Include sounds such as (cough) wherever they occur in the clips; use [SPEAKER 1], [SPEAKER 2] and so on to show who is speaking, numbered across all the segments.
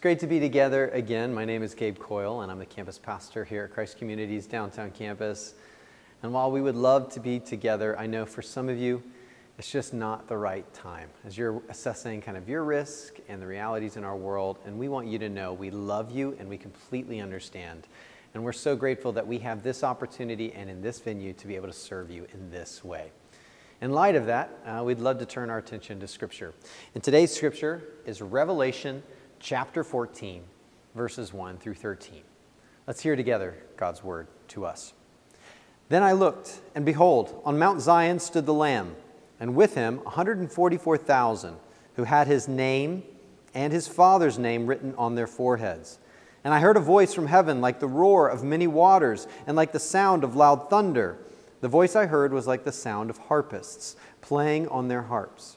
[SPEAKER 1] It's great to be together again. My name is Gabe Coyle, and I'm the campus pastor here at Christ Communities downtown campus. And while we would love to be together, I know for some of you, it's just not the right time as you're assessing kind of your risk and the realities in our world. And we want you to know we love you and we completely understand. And we're so grateful that we have this opportunity and in this venue to be able to serve you in this way. In light of that, uh, we'd love to turn our attention to Scripture. And today's Scripture is Revelation chapter 14, verses 1 through 13. Let's hear together God's word to us. Then I looked, and behold, on Mount Zion stood the Lamb, and with him 144,000 who had his name and his father's name written on their foreheads. And I heard a voice from heaven like the roar of many waters, and like the sound of loud thunder. The voice I heard was like the sound of harpists playing on their harps.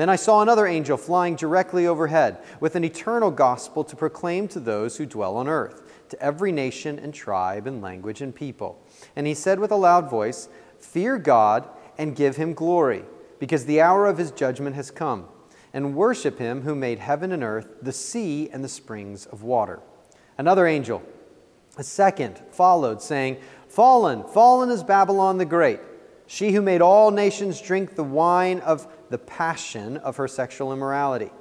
[SPEAKER 1] Then I saw another angel flying directly overhead with an eternal gospel to proclaim to those who dwell on earth, to every nation and tribe and language and people. And he said with a loud voice, Fear God and give him glory, because the hour of his judgment has come, and worship him who made heaven and earth, the sea, and the springs of water. Another angel, a second, followed, saying, Fallen, fallen is Babylon the Great, she who made all nations drink the wine of the passion of her sexual immorality.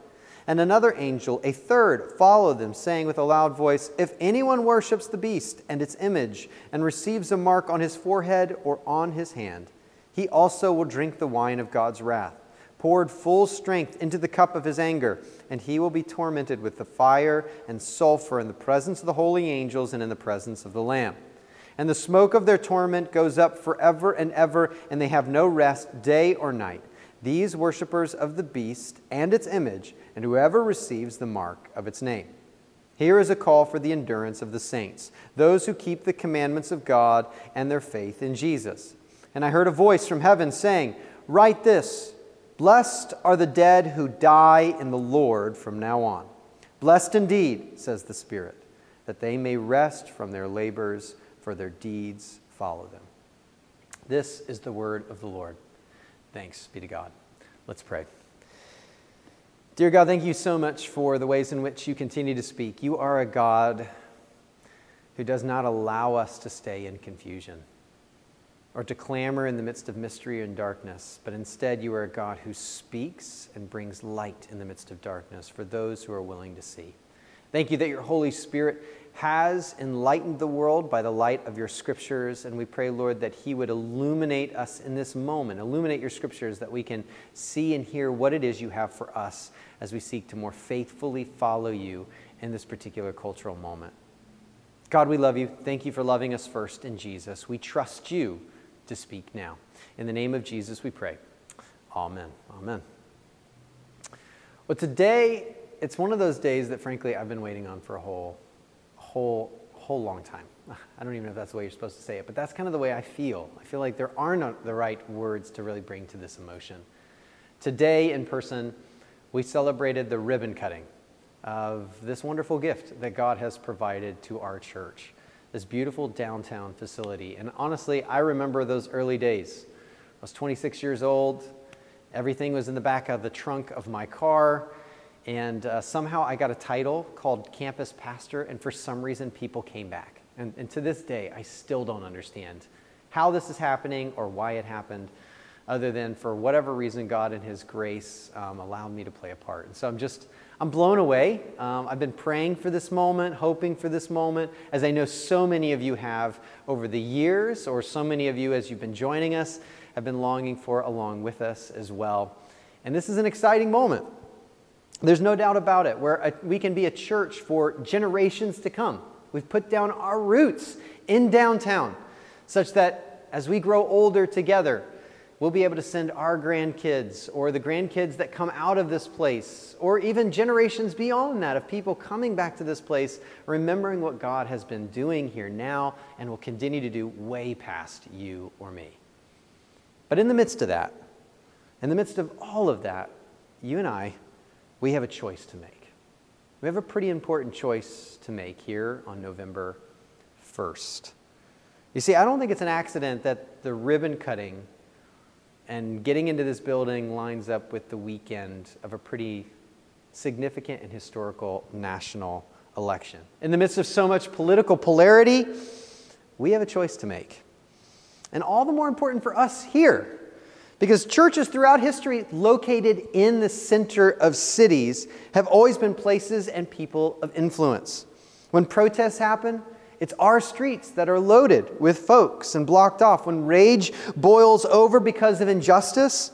[SPEAKER 1] And another angel, a third, followed them, saying with a loud voice, If anyone worships the beast and its image, and receives a mark on his forehead or on his hand, he also will drink the wine of God's wrath, poured full strength into the cup of his anger, and he will be tormented with the fire and sulfur in the presence of the holy angels and in the presence of the Lamb. And the smoke of their torment goes up forever and ever, and they have no rest day or night these worshippers of the beast and its image, and whoever receives the mark of its name. Here is a call for the endurance of the saints, those who keep the commandments of God and their faith in Jesus. And I heard a voice from heaven saying, Write this Blessed are the dead who die in the Lord from now on. Blessed indeed, says the Spirit, that they may rest from their labors, for their deeds follow them. This is the word of the Lord. Thanks be to God. Let's pray. Dear God, thank you so much for the ways in which you continue to speak. You are a God who does not allow us to stay in confusion or to clamor in the midst of mystery and darkness, but instead you are a God who speaks and brings light in the midst of darkness for those who are willing to see. Thank you that your Holy Spirit has enlightened the world by the light of your scriptures. And we pray, Lord, that He would illuminate us in this moment, illuminate your scriptures, that we can see and hear what it is you have for us as we seek to more faithfully follow you in this particular cultural moment. God, we love you. Thank you for loving us first in Jesus. We trust you to speak now. In the name of Jesus, we pray. Amen. Amen. Well, today, it's one of those days that, frankly, I've been waiting on for a whole whole whole long time. (laughs) I don't even know if that's the way you're supposed to say it, but that's kind of the way I feel. I feel like there are not the right words to really bring to this emotion. Today in person, we celebrated the ribbon cutting of this wonderful gift that God has provided to our church, this beautiful downtown facility. And honestly, I remember those early days. I was 26 years old. Everything was in the back of the trunk of my car. And uh, somehow I got a title called campus pastor, and for some reason people came back. And, and to this day, I still don't understand how this is happening or why it happened, other than for whatever reason, God in His grace um, allowed me to play a part. And so I'm just, I'm blown away. Um, I've been praying for this moment, hoping for this moment, as I know so many of you have over the years, or so many of you as you've been joining us have been longing for along with us as well. And this is an exciting moment. There's no doubt about it, where we can be a church for generations to come. We've put down our roots in downtown, such that as we grow older together, we'll be able to send our grandkids or the grandkids that come out of this place, or even generations beyond that of people coming back to this place, remembering what God has been doing here now and will continue to do way past you or me. But in the midst of that, in the midst of all of that, you and I, we have a choice to make. We have a pretty important choice to make here on November 1st. You see, I don't think it's an accident that the ribbon cutting and getting into this building lines up with the weekend of a pretty significant and historical national election. In the midst of so much political polarity, we have a choice to make. And all the more important for us here, because churches throughout history located in the center of cities have always been places and people of influence. When protests happen, it's our streets that are loaded with folks and blocked off. When rage boils over because of injustice,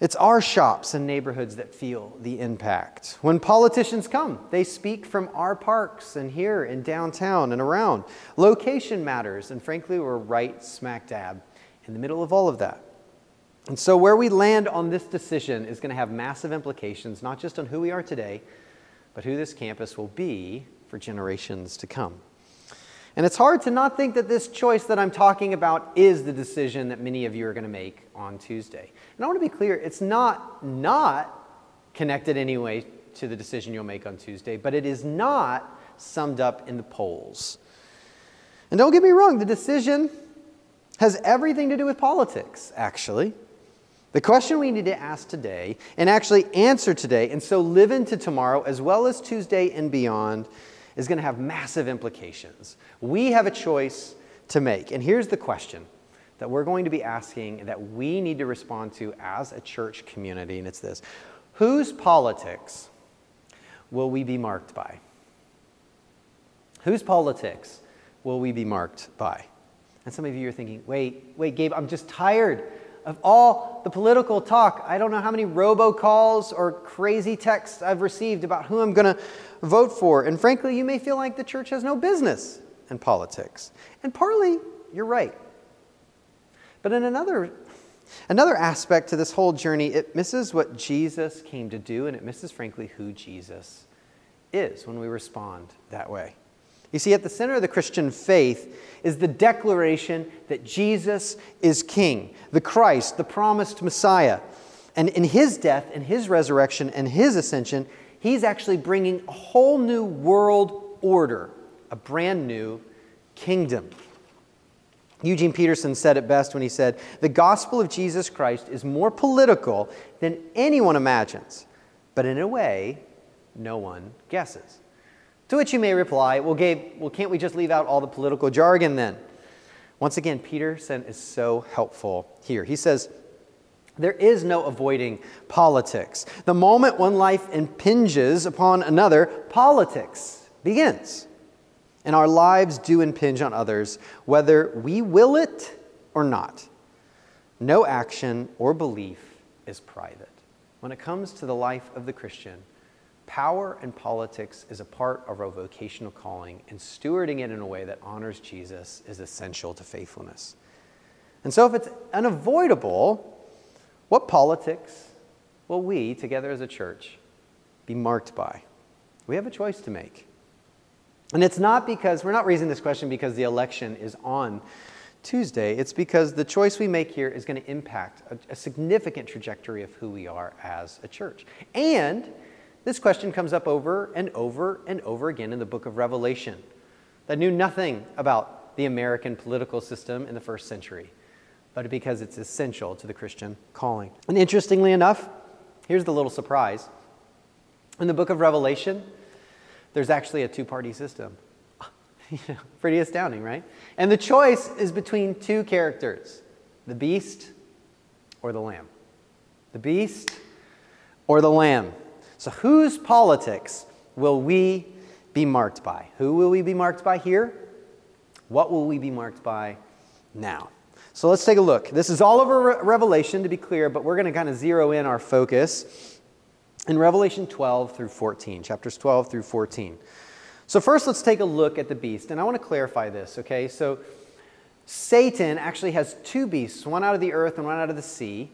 [SPEAKER 1] it's our shops and neighborhoods that feel the impact. When politicians come, they speak from our parks and here in downtown and around. Location matters, and frankly, we're right smack dab in the middle of all of that. And so, where we land on this decision is going to have massive implications, not just on who we are today, but who this campus will be for generations to come. And it's hard to not think that this choice that I'm talking about is the decision that many of you are going to make on Tuesday. And I want to be clear, it's not not connected anyway to the decision you'll make on Tuesday, but it is not summed up in the polls. And don't get me wrong, the decision has everything to do with politics, actually. The question we need to ask today, and actually answer today, and so live into tomorrow as well as Tuesday and beyond, is going to have massive implications. We have a choice to make. And here's the question that we're going to be asking that we need to respond to as a church community, and it's this Whose politics will we be marked by? Whose politics will we be marked by? And some of you are thinking, wait, wait, Gabe, I'm just tired of all the political talk. I don't know how many robocalls or crazy texts I've received about who I'm going to vote for. And frankly, you may feel like the church has no business in politics. And partly, you're right. But in another, another aspect to this whole journey, it misses what Jesus came to do, and it misses, frankly, who Jesus is when we respond that way. You see, at the center of the Christian faith is the declaration that Jesus is King, the Christ, the promised Messiah. And in his death and his resurrection and his ascension, he's actually bringing a whole new world order, a brand new kingdom. Eugene Peterson said it best when he said, The gospel of Jesus Christ is more political than anyone imagines, but in a way, no one guesses. To which you may reply, Well, Gabe, well, can't we just leave out all the political jargon then? Once again, Peterson is so helpful here. He says, there is no avoiding politics. The moment one life impinges upon another, politics begins. And our lives do impinge on others, whether we will it or not. No action or belief is private. When it comes to the life of the Christian, Power and politics is a part of our vocational calling, and stewarding it in a way that honors Jesus is essential to faithfulness. And so, if it's unavoidable, what politics will we, together as a church, be marked by? We have a choice to make. And it's not because, we're not raising this question because the election is on Tuesday. It's because the choice we make here is going to impact a, a significant trajectory of who we are as a church. And this question comes up over and over and over again in the book of Revelation that knew nothing about the American political system in the first century, but because it's essential to the Christian calling. And interestingly enough, here's the little surprise. In the book of Revelation, there's actually a two party system. (laughs) Pretty astounding, right? And the choice is between two characters the beast or the lamb. The beast or the lamb. So, whose politics will we be marked by? Who will we be marked by here? What will we be marked by now? So, let's take a look. This is all over Revelation, to be clear, but we're going to kind of zero in our focus in Revelation 12 through 14, chapters 12 through 14. So, first, let's take a look at the beast. And I want to clarify this, okay? So, Satan actually has two beasts, one out of the earth and one out of the sea.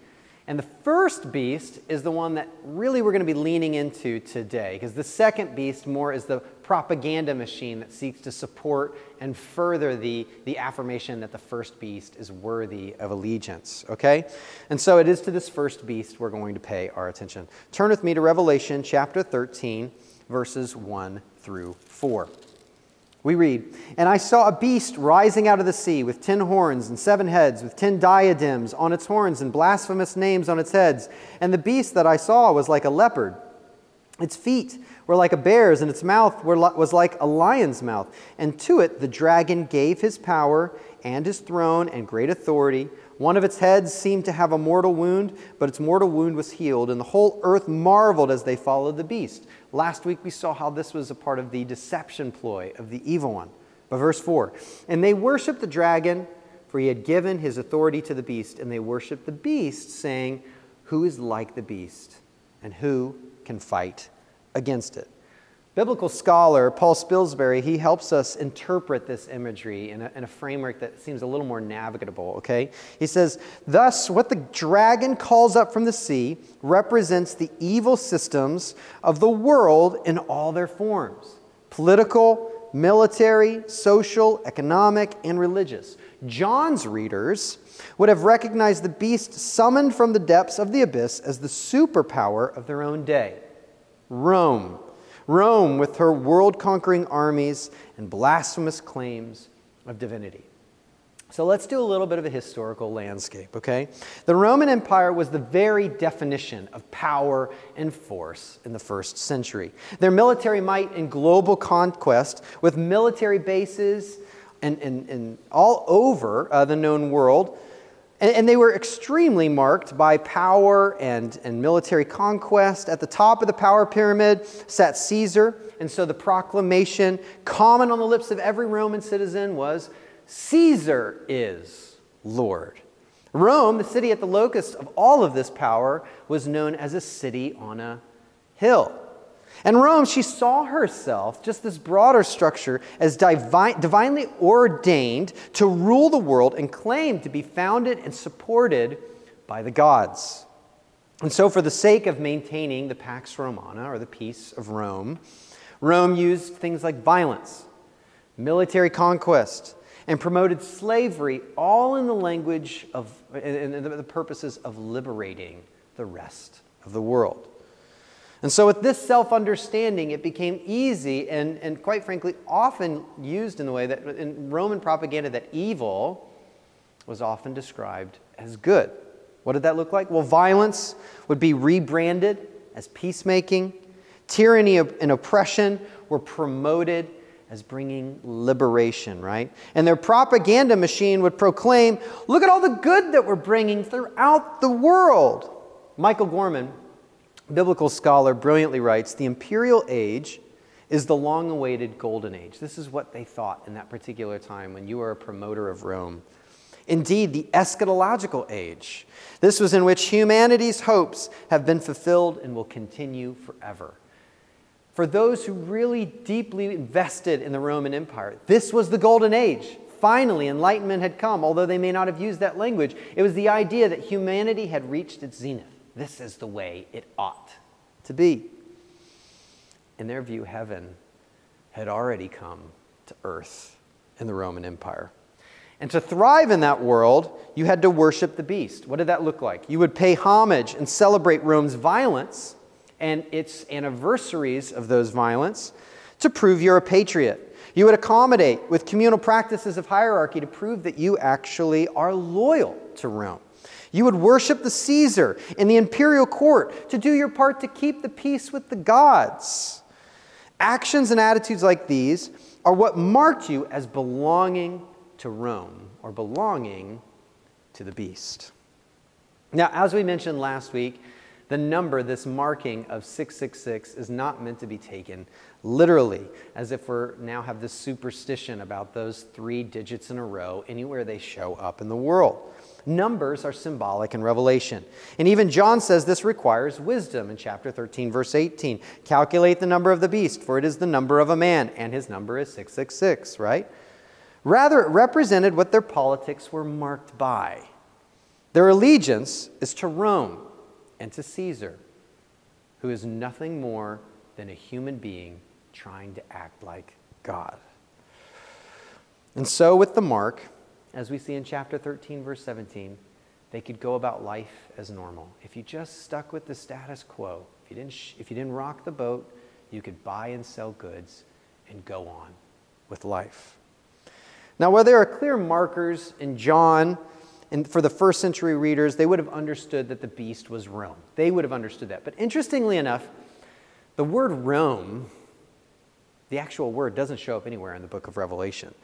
[SPEAKER 1] And the first beast is the one that really we're going to be leaning into today, because the second beast more is the propaganda machine that seeks to support and further the, the affirmation that the first beast is worthy of allegiance. Okay? And so it is to this first beast we're going to pay our attention. Turn with me to Revelation chapter 13, verses 1 through 4. We read, And I saw a beast rising out of the sea with ten horns and seven heads, with ten diadems on its horns and blasphemous names on its heads. And the beast that I saw was like a leopard. Its feet were like a bear's, and its mouth was like a lion's mouth. And to it the dragon gave his power and his throne and great authority. One of its heads seemed to have a mortal wound, but its mortal wound was healed, and the whole earth marveled as they followed the beast. Last week we saw how this was a part of the deception ploy of the evil one. But verse 4 And they worshiped the dragon, for he had given his authority to the beast, and they worshiped the beast, saying, Who is like the beast, and who can fight against it? Biblical scholar Paul Spilsbury, he helps us interpret this imagery in a, in a, framework that seems a little more navigable, okay? He says, Thus, what the dragon calls up from the sea represents the evil systems of the world in all their forms political, military, social, economic, and religious. John's readers would have recognized the beast summoned from the depths of the abyss as the superpower of their own day Rome Rome with her world conquering armies and blasphemous claims of divinity. So let's do a little bit of a historical landscape, okay? The Roman Empire was the very definition of power and force in the first century. Their military might and global conquest, with military bases and, and, and all over uh, the known world, and, and, they were extremely marked by power and, and military conquest. At the top of the power pyramid sat Caesar. And so the proclamation, common on the lips of every Roman citizen, was Caesar is Lord. Rome, the city at the locus of all of this power, was known as a city on a hill. And Rome, she saw herself, just this broader structure, as divine, divinely ordained to rule the world and claimed to be founded and supported by the gods. And so, for the sake of maintaining the Pax Romana, or the peace of Rome, Rome used things like violence, military conquest, and promoted slavery, all in the language of, and the purposes of liberating the rest of the world. And so, with this self understanding, it became easy and, and, quite frankly, often used in the way that in Roman propaganda that evil was often described as good. What did that look like? Well, violence would be rebranded as peacemaking, tyranny and oppression were promoted as bringing liberation, right? And their propaganda machine would proclaim look at all the good that we're bringing throughout the world. Michael Gorman biblical scholar brilliantly writes the imperial age is the long awaited golden age. This is what they thought in that particular time when you were a promoter of Rome. Indeed, the eschatological age. This was in which humanity's hopes have been fulfilled and will continue forever. For those who really deeply invested in the Roman Empire, this was the golden age. Finally, enlightenment had come, although they may not have used that language. It was the idea that humanity had reached its zenith. This is the way it ought to be. In their view, heaven had already come to earth in the Roman Empire. And to thrive in that world, you had to worship the beast. What did that look like? You would pay homage and celebrate Rome's violence and its anniversaries of those violence to prove you're a patriot. You would accommodate with communal practices of hierarchy to prove that you actually are loyal to Rome. You would worship the Caesar in the imperial court to do your part to keep the peace with the gods. Actions and attitudes like these are what marked you as belonging to Rome or belonging to the beast. Now, as we mentioned last week, the number, this marking of 666, is not meant to be taken literally, as if we now have this superstition about those three digits in a row anywhere they show up in the world. Numbers are symbolic in Revelation. And even John says this requires wisdom in chapter 13, verse 18. Calculate the number of the beast, for it is the number of a man, and his number is 666, right? Rather, it represented what their politics were marked by. Their allegiance is to Rome and to Caesar, who is nothing more than a human being trying to act like God. And so, with the mark, as we see in chapter 13, verse 17, they could go about life as normal. If you just stuck with the status quo, if you didn't, sh- if you didn't rock the boat, you could buy and sell goods and go on with life. Now, while there are clear markers in John, and for the first century readers, they would have understood that the beast was Rome. They would have understood that. But interestingly enough, the word Rome, the actual word, doesn't show up anywhere in the book of Revelation,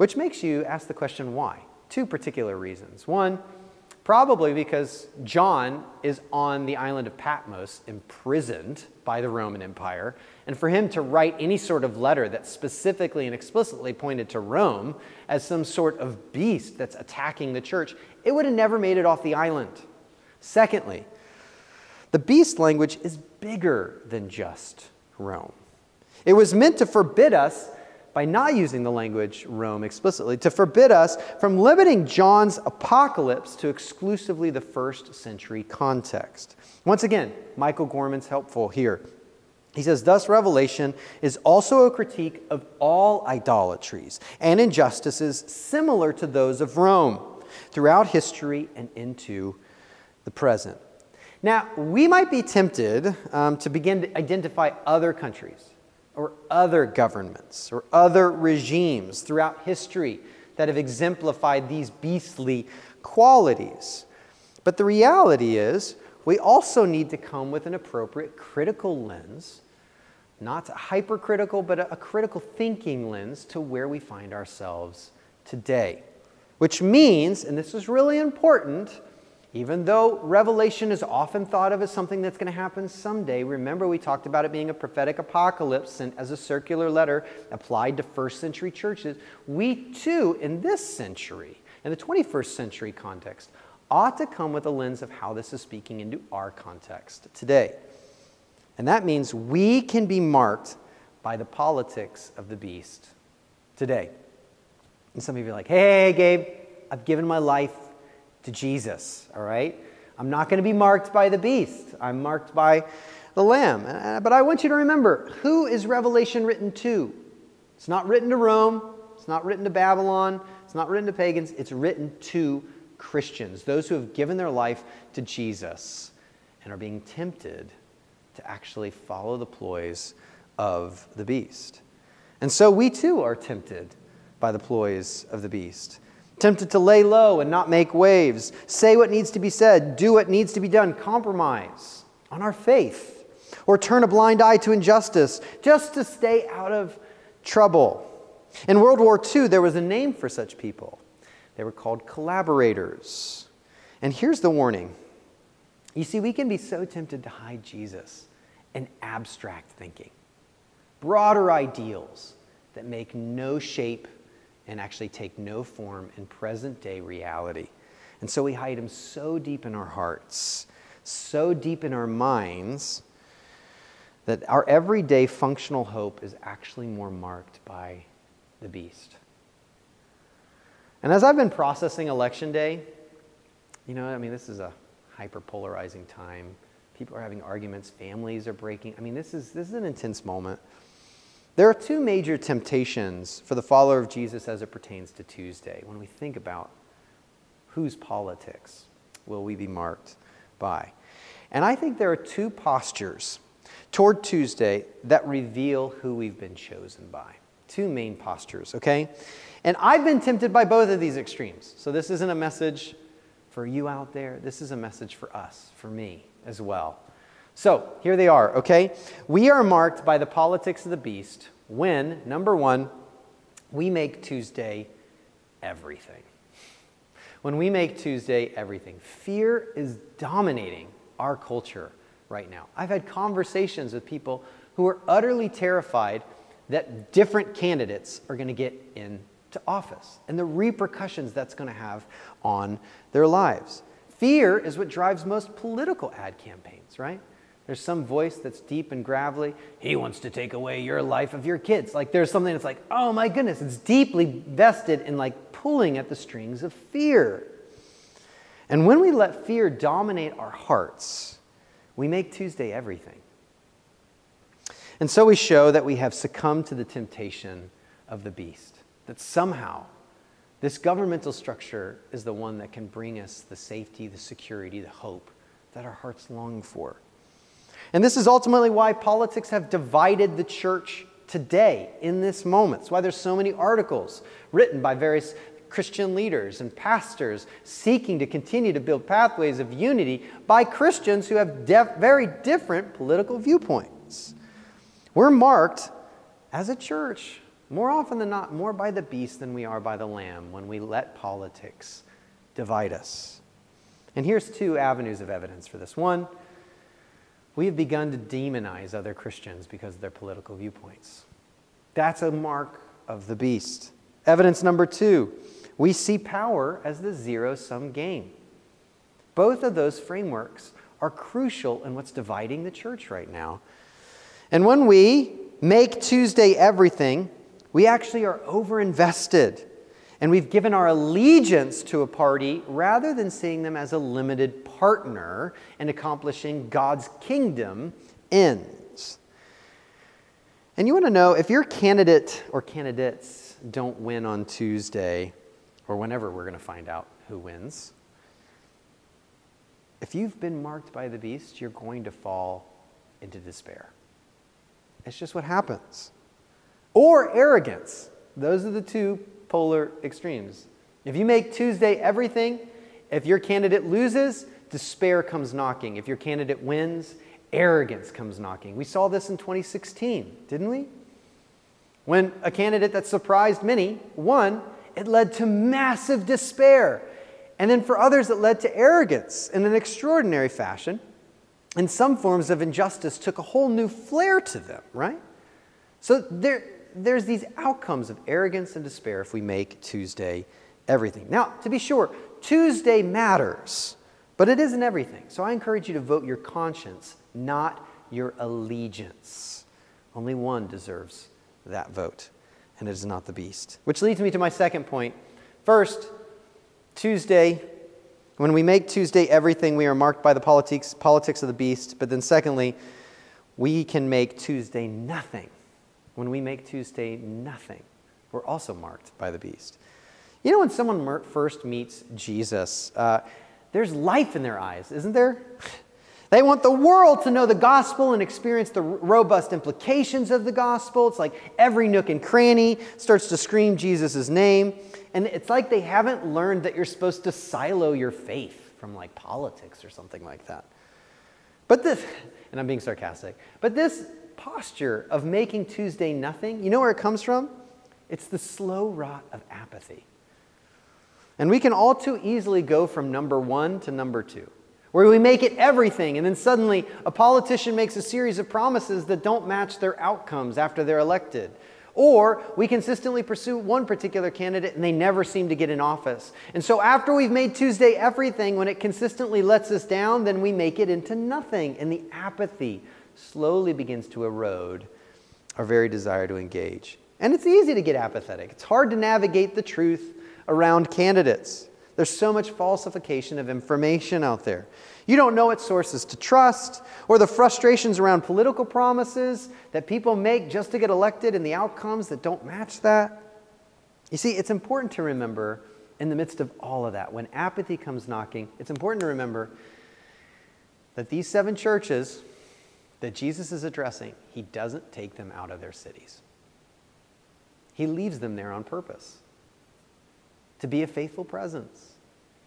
[SPEAKER 1] which makes you ask the question why? Two particular reasons. One, Probably because John is on the island of Patmos, imprisoned by the Roman Empire. And for him to write any sort of letter that specifically and explicitly pointed to Rome as some sort of beast that's attacking the church, it would have never made it off the island. Secondly, the beast language is bigger than just Rome. It was meant to forbid us by not using the language Rome explicitly, to forbid us from limiting John's apocalypse to exclusively the first century context. Once again, Michael Gorman's helpful here. He says, Thus, Revelation is also a critique of all idolatries and injustices similar to those of Rome throughout history and into the present. Now, we might be tempted um, to begin to identify other countries or other governments or other regimes throughout history that have exemplified these beastly qualities. But the reality is, we also need to come with an appropriate critical lens, not hypercritical, but a, critical thinking lens to where we find ourselves today. Which means, and this is really important, even though Revelation is often thought of as something that's going to happen someday, remember we talked about it being a prophetic apocalypse sent as a circular letter applied to first century churches. We too, in this century, in the 21st century context, ought to come with a lens of how this is speaking into our context today. And that means we can be marked by the politics of the beast today. And some of you are like, hey, Gabe, I've given my life to Jesus, all right? I'm not going to be marked by the beast. I'm marked by the lamb. Uh, but I want you to remember who is Revelation written to? It's not written to Rome, it's not written to Babylon, it's not written to pagans, it's written to Christians, those who have given their life to Jesus and are being tempted to actually follow the ploys of the beast. And so we too are tempted by the ploys of the beast tempted to lay low and not make waves, say what needs to be said, do what needs to be done, compromise on our faith, or turn a blind eye to injustice just to stay out of trouble. In World War II, there was a name for such people. They were called collaborators. And here's the warning you see, we can be so tempted to hide Jesus in abstract thinking, broader ideals that make no shape and actually take no form in present day reality. And so we hide them so deep in our hearts, so deep in our minds, that our everyday functional hope is actually more marked by the beast. And as I've been processing election day, you know, I mean, this is a hyper polarizing time. People are having arguments, families are breaking. I mean, this is, this is an intense moment. There are two major temptations for the follower of Jesus as it pertains to Tuesday when we think about whose politics will we be marked by. And I think there are two postures toward Tuesday that reveal who we've been chosen by. Two main postures, okay? And I've been tempted by both of these extremes. So this isn't a message for you out there, this is a message for us, for me as well. So here they are, okay? We are marked by the politics of the beast when, number one, we make Tuesday everything. When we make Tuesday everything, fear is dominating our culture right now. I've had conversations with people who are utterly terrified that different candidates are going to get into office and the repercussions that's going to have on their lives. Fear is what drives most political ad campaigns, right? There's some voice that's deep and gravelly. He wants to take away your life of your kids. Like there's something that's like, oh my goodness, it's deeply vested in like pulling at the strings of fear. And when we let fear dominate our hearts, we make Tuesday everything. And so we show that we have succumbed to the temptation of the beast, that somehow this governmental structure is the one that can bring us the safety, the security, the hope that our hearts long for. And this is ultimately why politics have divided the church today in this moment. It's why there's so many articles written by various Christian leaders and pastors seeking to continue to build pathways of unity by Christians who have def- very different political viewpoints. We're marked as a church, more often than not, more by the beast than we are by the lamb when we let politics divide us. And here's two avenues of evidence for this. One, we have begun to demonize other Christians because of their political viewpoints. That's a mark of the beast. Evidence number two, we see power as the zero sum game. Both of those frameworks are crucial in what's dividing the church right now. And when we make Tuesday everything, we actually are overinvested. And we've given our allegiance to a party rather than seeing them as a limited partner in accomplishing God's kingdom ends. And you want to know if your candidate or candidates don't win on Tuesday, or whenever we're going to find out who wins, if you've been marked by the beast, you're going to fall into despair. It's just what happens. Or arrogance. Those are the two polar extremes. If you make Tuesday everything, if your candidate loses, despair comes knocking. If your candidate wins, arrogance comes knocking. We saw this in 2016, didn't we? When a candidate that surprised many won, it led to massive despair. And then for others, it led to arrogance in an extraordinary fashion and some forms of injustice took a whole new flair to them, right? So there, there's these outcomes of arrogance and despair if we make Tuesday everything. Now, to be sure, Tuesday matters, but it isn't everything. So I encourage you to vote your conscience, not your allegiance. Only one deserves that vote, and it is not the beast. Which leads me to my second point. First, Tuesday when we make Tuesday everything, we are marked by the politics, politics of the beast. But then, secondly, we can make Tuesday nothing. When we make Tuesday nothing, we're also marked by the beast. You know, when someone first meets Jesus, uh, there's life in their eyes, isn't there? (laughs) They want the world to know the gospel and experience the robust implications of the gospel. It's like every nook and cranny starts to scream Jesus' name. And it's like they haven't learned that you're supposed to silo your faith from like politics or something like that. But this, and I'm being sarcastic, but this posture of making Tuesday nothing, you know where it comes from? It's the slow rot of apathy. And we can all too easily go from number one to number two where we make it everything, and then suddenly a politician makes a series of promises that don't match their outcomes after they're elected. Or we consistently pursue one particular candidate and they never seem to get in office. And so after we've made Tuesday everything, when it consistently lets us down, then we make it into nothing. And the apathy slowly begins to erode our very desire to engage. And it's easy to get apathetic, it's hard to navigate the truth around candidates. There's so much falsification of information out there. You don't know what sources to trust, or the frustrations around political promises that people make just to get elected and the outcomes that don't match that. You see, it's important to remember in the midst of all of that, when apathy comes knocking, it's important to remember that these seven churches that Jesus is addressing, he doesn't take them out of their cities. He leaves them there on purpose to be a faithful presence.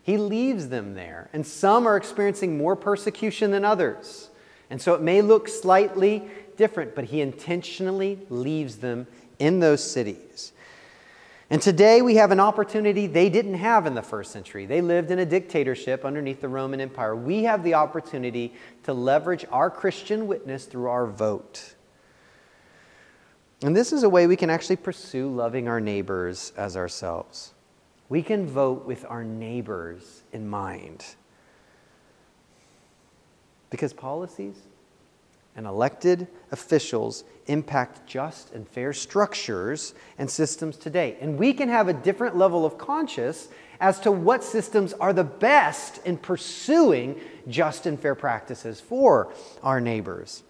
[SPEAKER 1] He leaves them there, and some are experiencing more persecution than others. And so it may look slightly different, but he intentionally leaves them in those cities. And today we have an opportunity they didn't have in the first century. They lived in a dictatorship underneath the Roman Empire. We have the opportunity to leverage our Christian witness through our vote. And this is a way we can actually pursue loving our neighbors as ourselves we can vote with our neighbors in mind. Because policies, and elected officials impact just and fair structures and systems today. And we can have a different level of conscience as to what systems are the best in pursuing just and fair practices for our neighbors.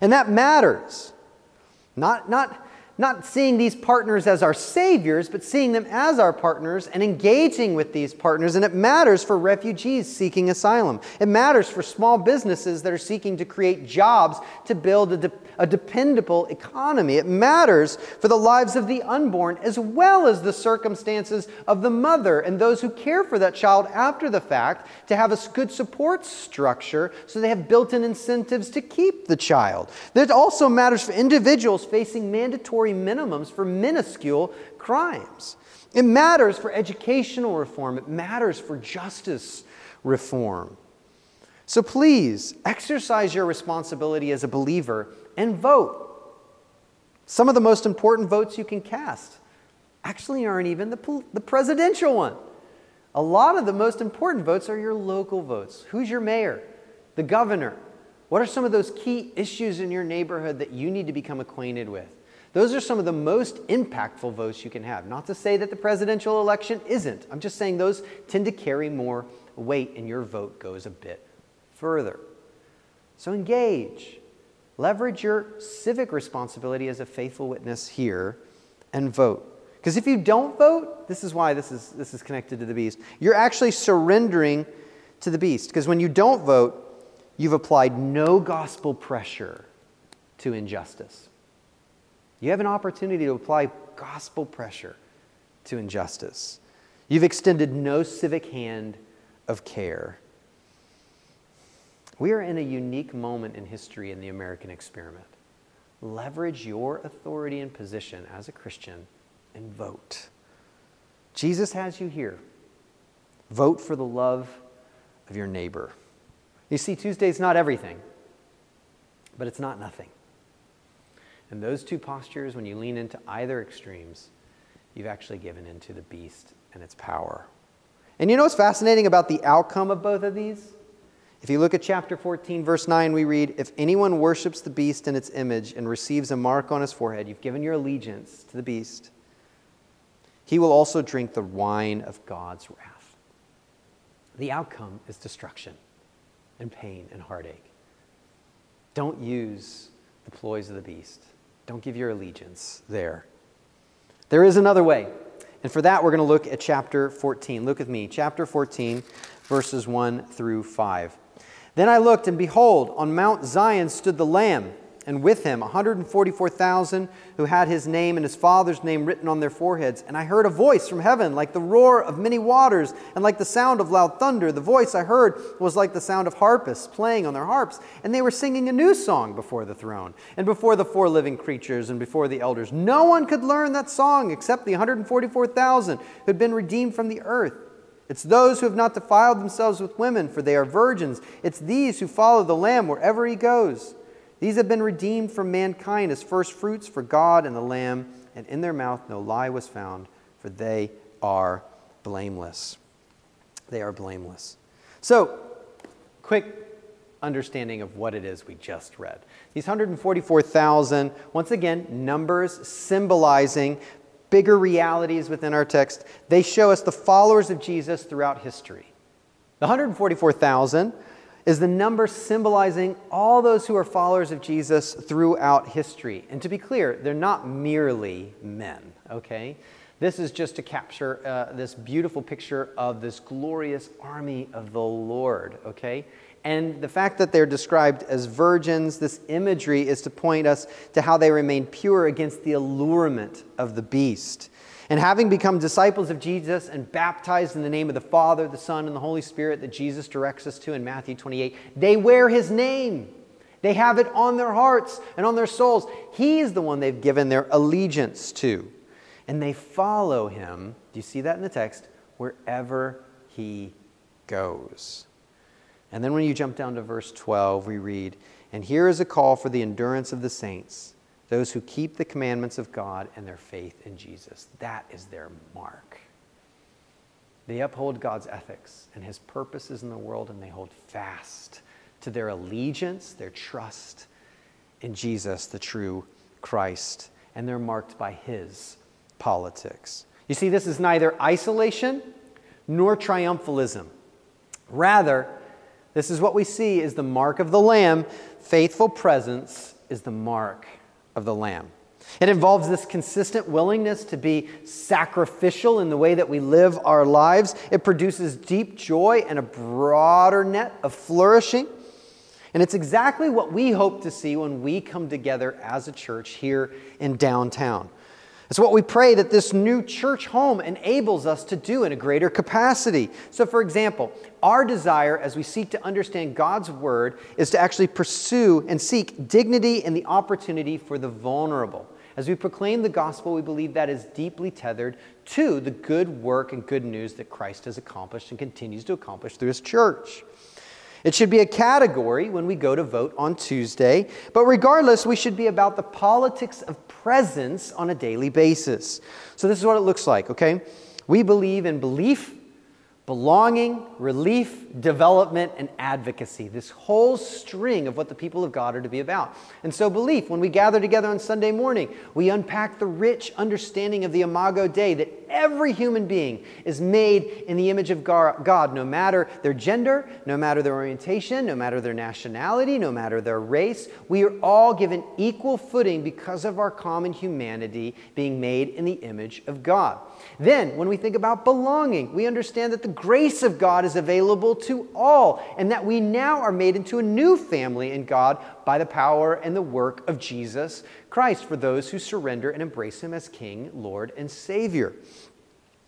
[SPEAKER 1] And that matters. Not, not, not seeing these partners as our saviors, but seeing them as our partners and engaging with these partners. And it matters for refugees seeking asylum. It matters for small businesses that are seeking to create jobs to build a, de- a dependable economy. It matters for the lives of the unborn as well as the circumstances of the mother and those who care for that child after the fact to have a good support structure so they have built in incentives to keep the child. It also matters for individuals facing mandatory minimums for minuscule crimes. It matters for educational reform, it matters for justice reform. So please exercise your responsibility as a believer and vote. Some of the most important votes you can cast actually aren't even the, the presidential one. A lot of the most important votes are your local votes. Who's your mayor? The governor? What are some of those key issues in your neighborhood that you need to become acquainted with? Those are some of the most impactful votes you can have. Not to say that the presidential election isn't. I'm just saying those tend to carry more weight and your vote goes a bit further. So engage. Leverage your civic responsibility as a faithful witness here and vote. Because if you don't vote, this is why this is, this is connected to the beast. You're actually surrendering to the beast. Because when you don't vote, you've applied no gospel pressure to injustice. You have an opportunity to apply gospel pressure to injustice. You've extended no civic hand of care. We are in a unique moment in history in the American experiment. Leverage your authority and position as a Christian and vote. Jesus has you here. Vote for the love of your neighbor. You see, Tuesday's not everything, but it's not nothing. And those two postures, when you lean into either extremes, you've actually given into the beast and its power. And you know what's fascinating about the outcome of both of these? If you look at chapter 14, verse 9, we read, If anyone worships the beast in its image and receives a mark on his forehead, you've given your allegiance to the beast, he will also drink the wine of God's wrath. The outcome is destruction and pain and heartache. Don't use the ploys of the beast. Don't give your allegiance there. There is another way. And for that, we're going to look at chapter 14. Look with me, chapter 14, verses 1 through 5. Then I looked, and behold, on Mount Zion stood the Lamb and with him 144,000 who had his name and his father's name written on their foreheads. And I heard a voice from heaven like the roar of many waters and like the sound of loud thunder. The voice I heard was like the sound of harpists playing on their harps. And they were singing a new song before the throne and before the four living creatures and before the elders. No one could learn that song except the 144,000 who had been redeemed from the earth. It's those who have not defiled themselves with women, for they are virgins. It's these who follow the Lamb wherever he goes. These have been redeemed from mankind as first fruits for God and the Lamb, and in their mouth no lie was found, for they are blameless. They are blameless. So, quick understanding of what it is we just read. These 144,000, once again, numbers symbolizing bigger realities within our text. They show us the followers of Jesus throughout history. The 144,000 is the number symbolizing all those who are followers of Jesus throughout history. And to be clear, they're not merely men, okay? This is just to capture uh, this beautiful picture of this glorious army of the Lord, okay? And the fact that they're described as virgins, this imagery is to point us to how they remain pure against the allurement of the beast. And having become disciples of Jesus and baptized in the name of the Father, the Son, and the Holy Spirit that Jesus directs us to in Matthew 28, they wear his name. They have it on their hearts and on their souls. He's the one they've given their allegiance to. And they follow him, do you see that in the text? Wherever he goes. And then when you jump down to verse 12, we read, And here is a call for the endurance of the saints those who keep the commandments of God and their faith in Jesus. That is their mark. They uphold God's ethics and his purposes in the world, and they hold fast to their allegiance, their trust in Jesus, the true Christ, and they're marked by his politics. You see, this is neither isolation nor triumphalism. Rather, this is what we see is the mark of the Lamb. Faithful presence is the mark of the Lamb. It involves this consistent willingness to be sacrificial in the way that we live our lives. It produces deep joy and a broader net of flourishing. And it's exactly what we hope to see when we come together as a church here in downtown. It's what we pray that this new church home enables us to do in a greater capacity. So, for example, our desire as we seek to understand God's word is to actually pursue and seek dignity and the opportunity for the vulnerable. As we proclaim the gospel, we believe that is deeply tethered to the good work and good news that Christ has accomplished and continues to accomplish through his church. It should be a category when we go to vote on Tuesday, but regardless, we should be about the politics of presence on a daily basis. So, this is what it looks like, okay? We believe in belief belonging, relief, development, and advocacy. This whole string of what the people of God are to be about. And so, belief, when we gather together on Sunday morning, we unpack the rich understanding of the Imago Dei that every human being is made in the image of God, no matter their gender, no matter their orientation, no matter their nationality, no matter their race. We are all given equal footing because of our common humanity being made in the image of God. Then, when we think about belonging, we understand that the grace of God is available to all, and that we now are made into a new family in God by the power and the work of Jesus Christ for those who surrender and embrace Him as King, Lord, and Savior.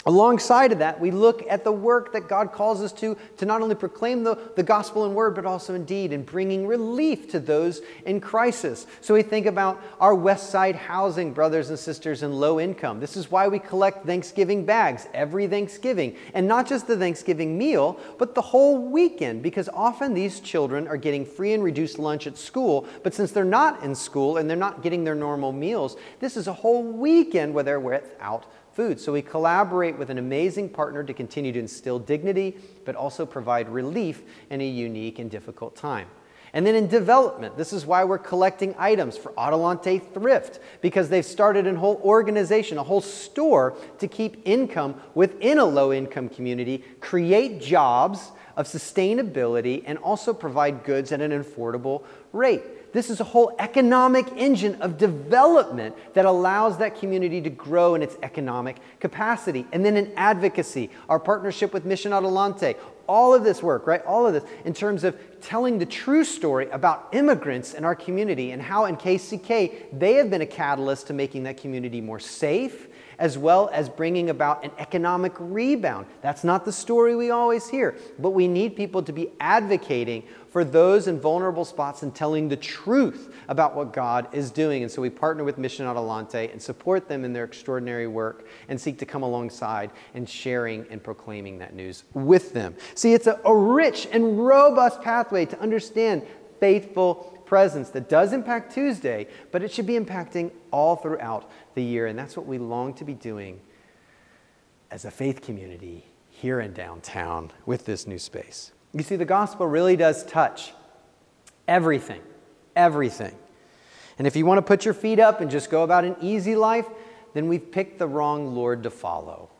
[SPEAKER 1] Alongside of that, we look at the work that God calls us to to not only proclaim the, the gospel in word, but also in deed, in bringing relief to those in crisis. So we think about our West Side housing brothers and sisters in low income. This is why we collect Thanksgiving bags every Thanksgiving, and not just the Thanksgiving meal, but the whole weekend, because often these children are getting free and reduced lunch at school, but since they're not in school and they're not getting their normal meals, this is a whole weekend where they're without food. So we collaborate with an amazing partner to continue to instill dignity, but also provide relief in a unique and difficult time. And then in development, this is why we're collecting items for Adelante Thrift, because they've started a whole organization, a whole store to keep income within a low income community, create jobs of sustainability, and also provide goods at an affordable rate. This is a whole economic engine of development that allows that community to grow in its economic capacity. And then in advocacy, our partnership with Mission Adelante, all of this work, right? All of this in terms of telling the true story about immigrants in our community and how in KCK they have been a catalyst to making that community more safe as well as bringing about an economic rebound. That's not the story we always hear, but we need people to be advocating for those in vulnerable spots and telling the truth about what God is doing. And so we partner with Mission Adelante and support them in their extraordinary work and seek to come alongside and sharing and proclaiming that news with them. See, it's a, a rich and robust pathway to understand faithful presence that does impact Tuesday, but it should be impacting all throughout the year. And that's what we long to be doing as a faith community here in downtown with this new space. You see, the gospel really does touch everything, everything. And if you want to put your feet up and just go about an easy life, then we've picked the wrong Lord to follow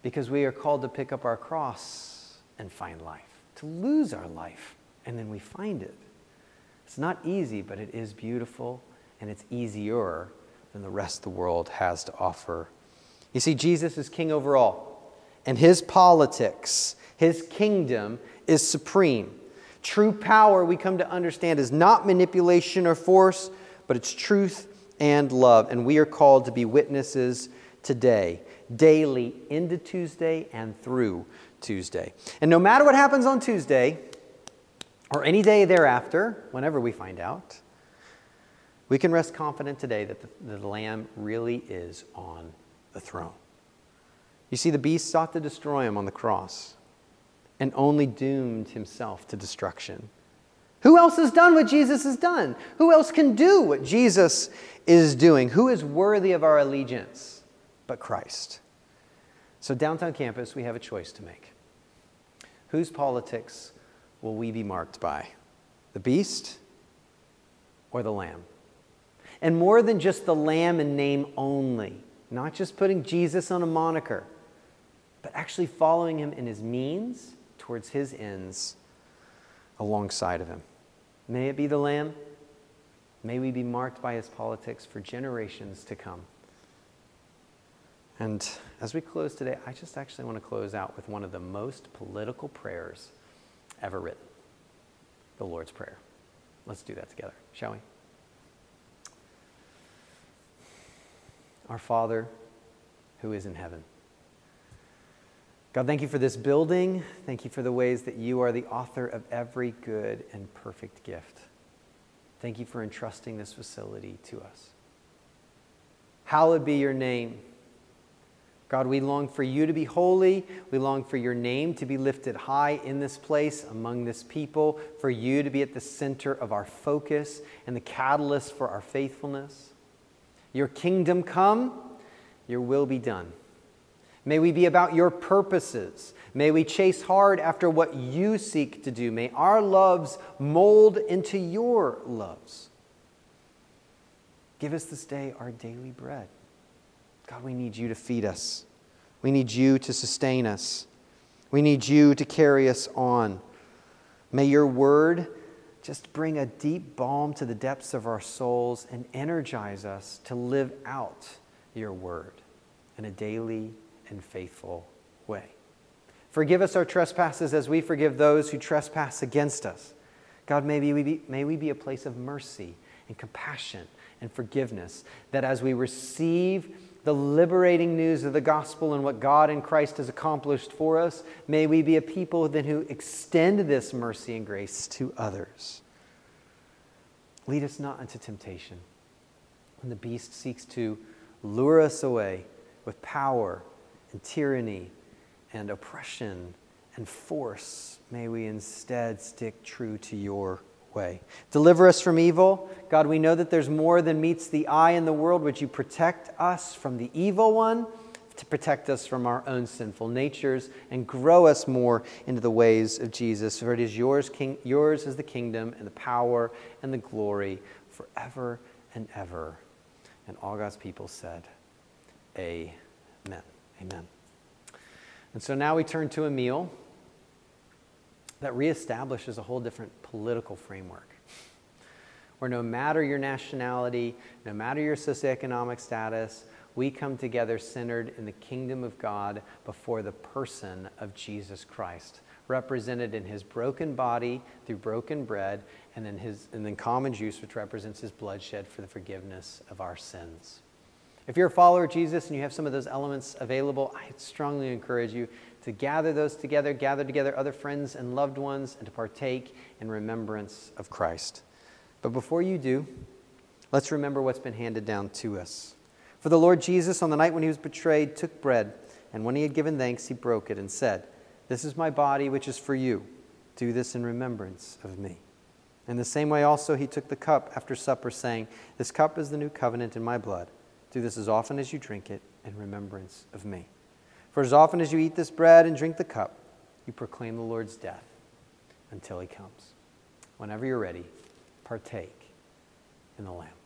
[SPEAKER 1] because we are called to pick up our cross and find life, to lose our life, and then we find it. It's not easy, but it is beautiful and it's easier than the rest of the world has to offer. You see, Jesus is king over all, and his politics, his kingdom is supreme. True power, we come to understand, is not manipulation or force, but it's truth and love. And we are called to be witnesses today, daily, into Tuesday and through Tuesday. And no matter what happens on Tuesday, or any day thereafter, whenever we find out, we can rest confident today that the, the, Lamb really is on the throne. You see, the beast sought to destroy him on the cross and only doomed himself to destruction. Who else has done what Jesus has done? Who else can do what Jesus is doing? Who is worthy of our allegiance but Christ? So, downtown campus, we have a choice to make. Whose politics will we be marked by? The beast or the lamb? And more than just the lamb in name only, not just putting Jesus on a moniker, but actually following him in his means towards his ends alongside of him. May it be the lamb. May we be marked by his politics for generations to come. And as we close today, I just actually want to close out with one of the most political prayers ever written the Lord's Prayer. Let's do that together, shall we? Our Father who is in heaven. God, thank you for this building. Thank you for the ways that you are the author of every good and perfect gift. Thank you for entrusting this facility to us. Hallowed be your name. God, we long for you to be holy. We long for your name to be lifted high in this place among this people, for you to be at the center of our focus and the catalyst for our faithfulness. Your kingdom come, your will be done. May we be about your purposes. May we chase hard after what you seek to do. May our loves mold into your loves. Give us this day our daily bread. God, we need you to feed us. We need you to sustain us. We need you to carry us on. May your word just bring a deep balm to the depths of our souls and energize us to live out your word in a daily and faithful way. Forgive us our trespasses as we forgive those who trespass against us. God, may we be, may we be a place of mercy and compassion and forgiveness, that as we receive the liberating news of the gospel and what God in Christ has accomplished for us, may we be a people then who extend this mercy and grace to others. Lead us not into temptation when the beast seeks to lure us away with power and tyranny and oppression and force. May we instead stick true to your way. Deliver us from evil. God, we know that there's more than meets the eye in the world. Would you protect us from the evil one, to protect us from our own sinful natures, and grow us more into the ways of Jesus? For it is yours, King, yours is the kingdom and the power and the glory forever and ever. And all God's people said, Amen. Amen. And so now we turn to a meal that reestablishes a whole different political framework. Where no matter your nationality, no matter your socioeconomic status, we come together centered in the kingdom of God before the person of Jesus Christ, represented in his broken body through broken bread, and then, his, and then common juice, which represents his bloodshed for the forgiveness of our sins. If you're a follower of Jesus and you have some of those elements available, I strongly encourage you to gather those together, gather together other friends and loved ones, and to partake in remembrance of Christ. But before you do, let's remember what's been handed down to us. For the Lord Jesus, on the night when he was betrayed, took bread, and when he had given thanks, he broke it and said, This is my body, which is for you. Do this in remembrance of me. In the same way, also, he took the cup after supper, saying, This cup is the new covenant in my blood. Do this as often as you drink it in remembrance of me. For as often as you eat this bread and drink the cup, you proclaim the Lord's death until he comes. Whenever you're ready, partake in the Lamb.